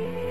Bye.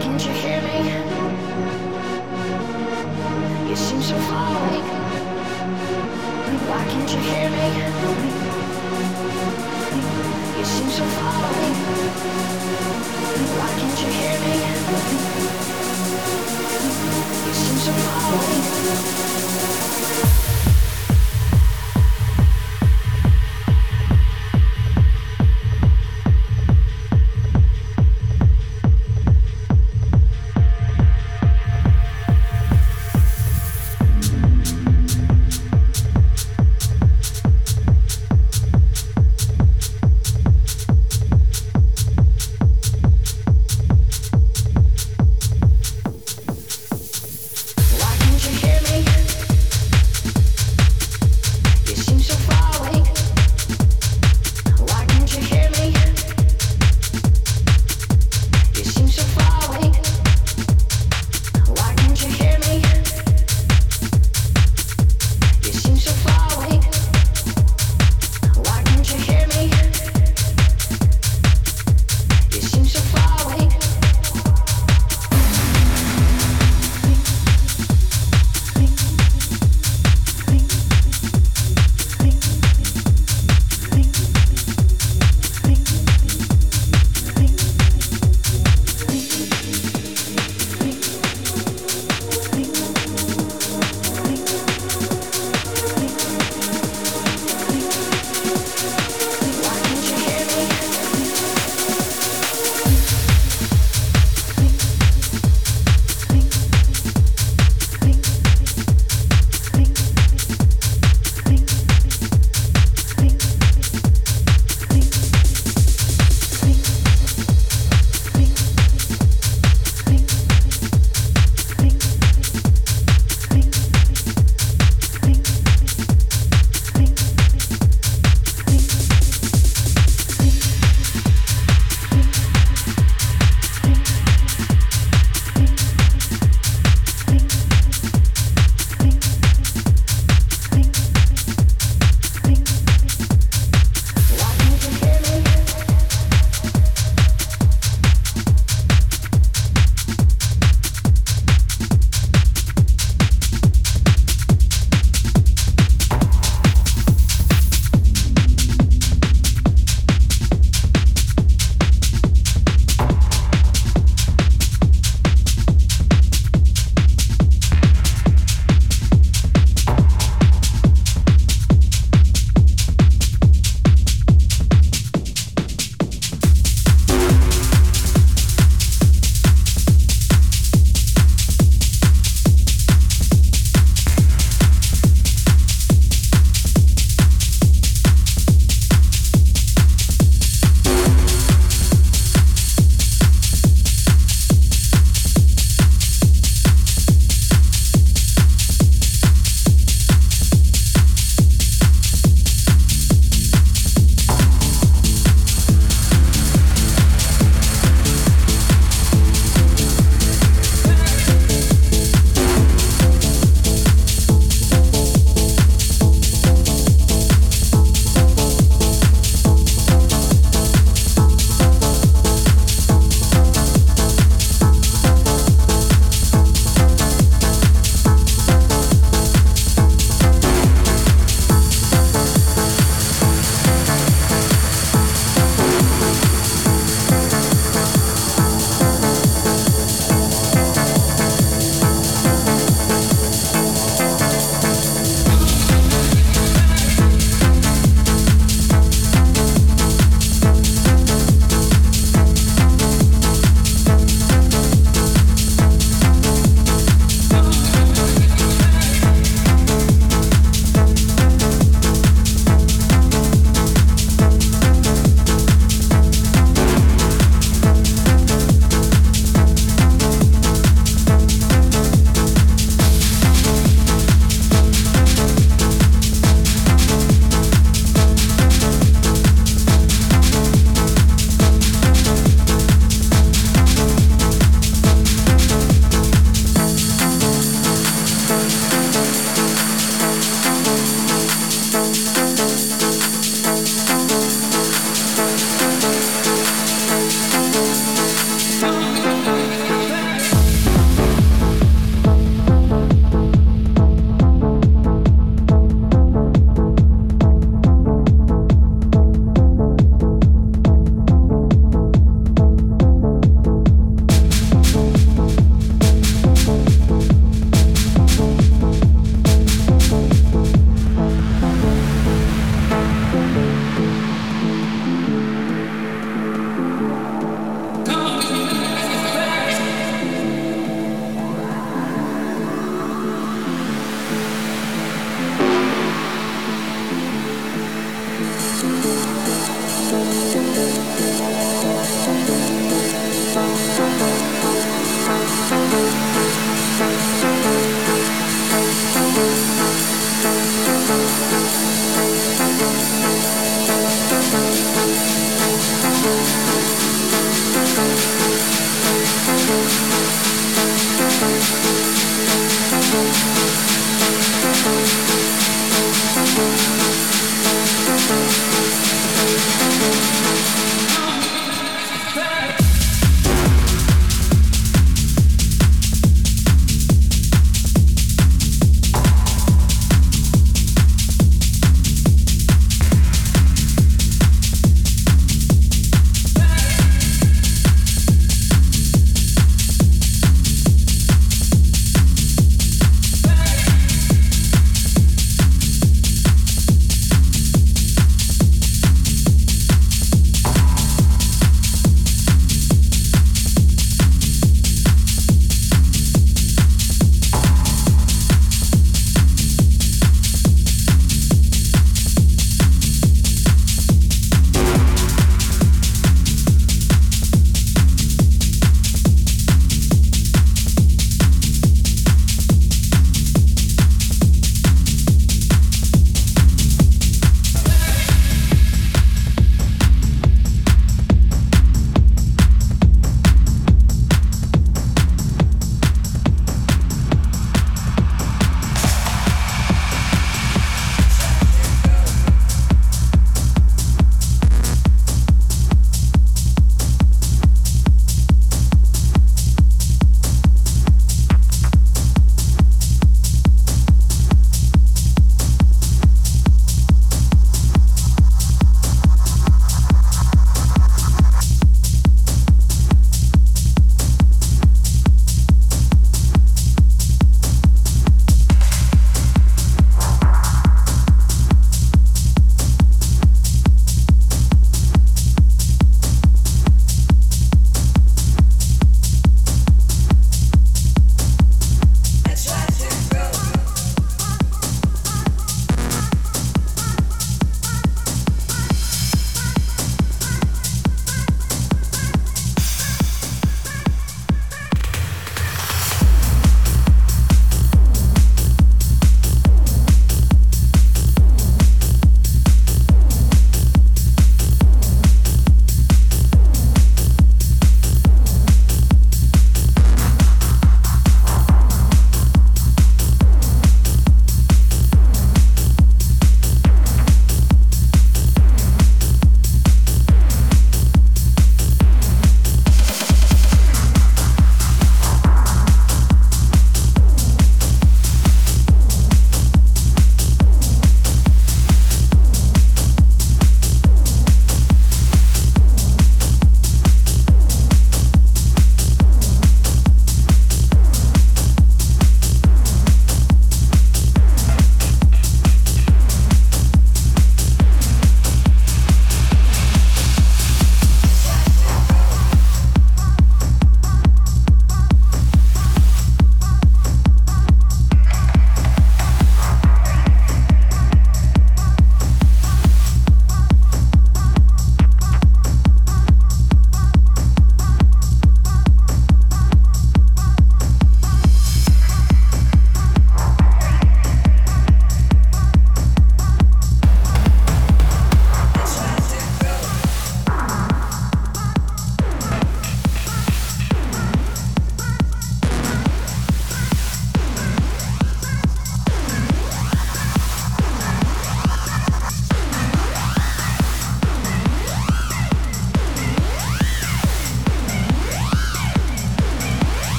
Can't you hear me? You seem so far away. Why can't you hear me? You seem so far away. Why can't you hear me? You seem so far away.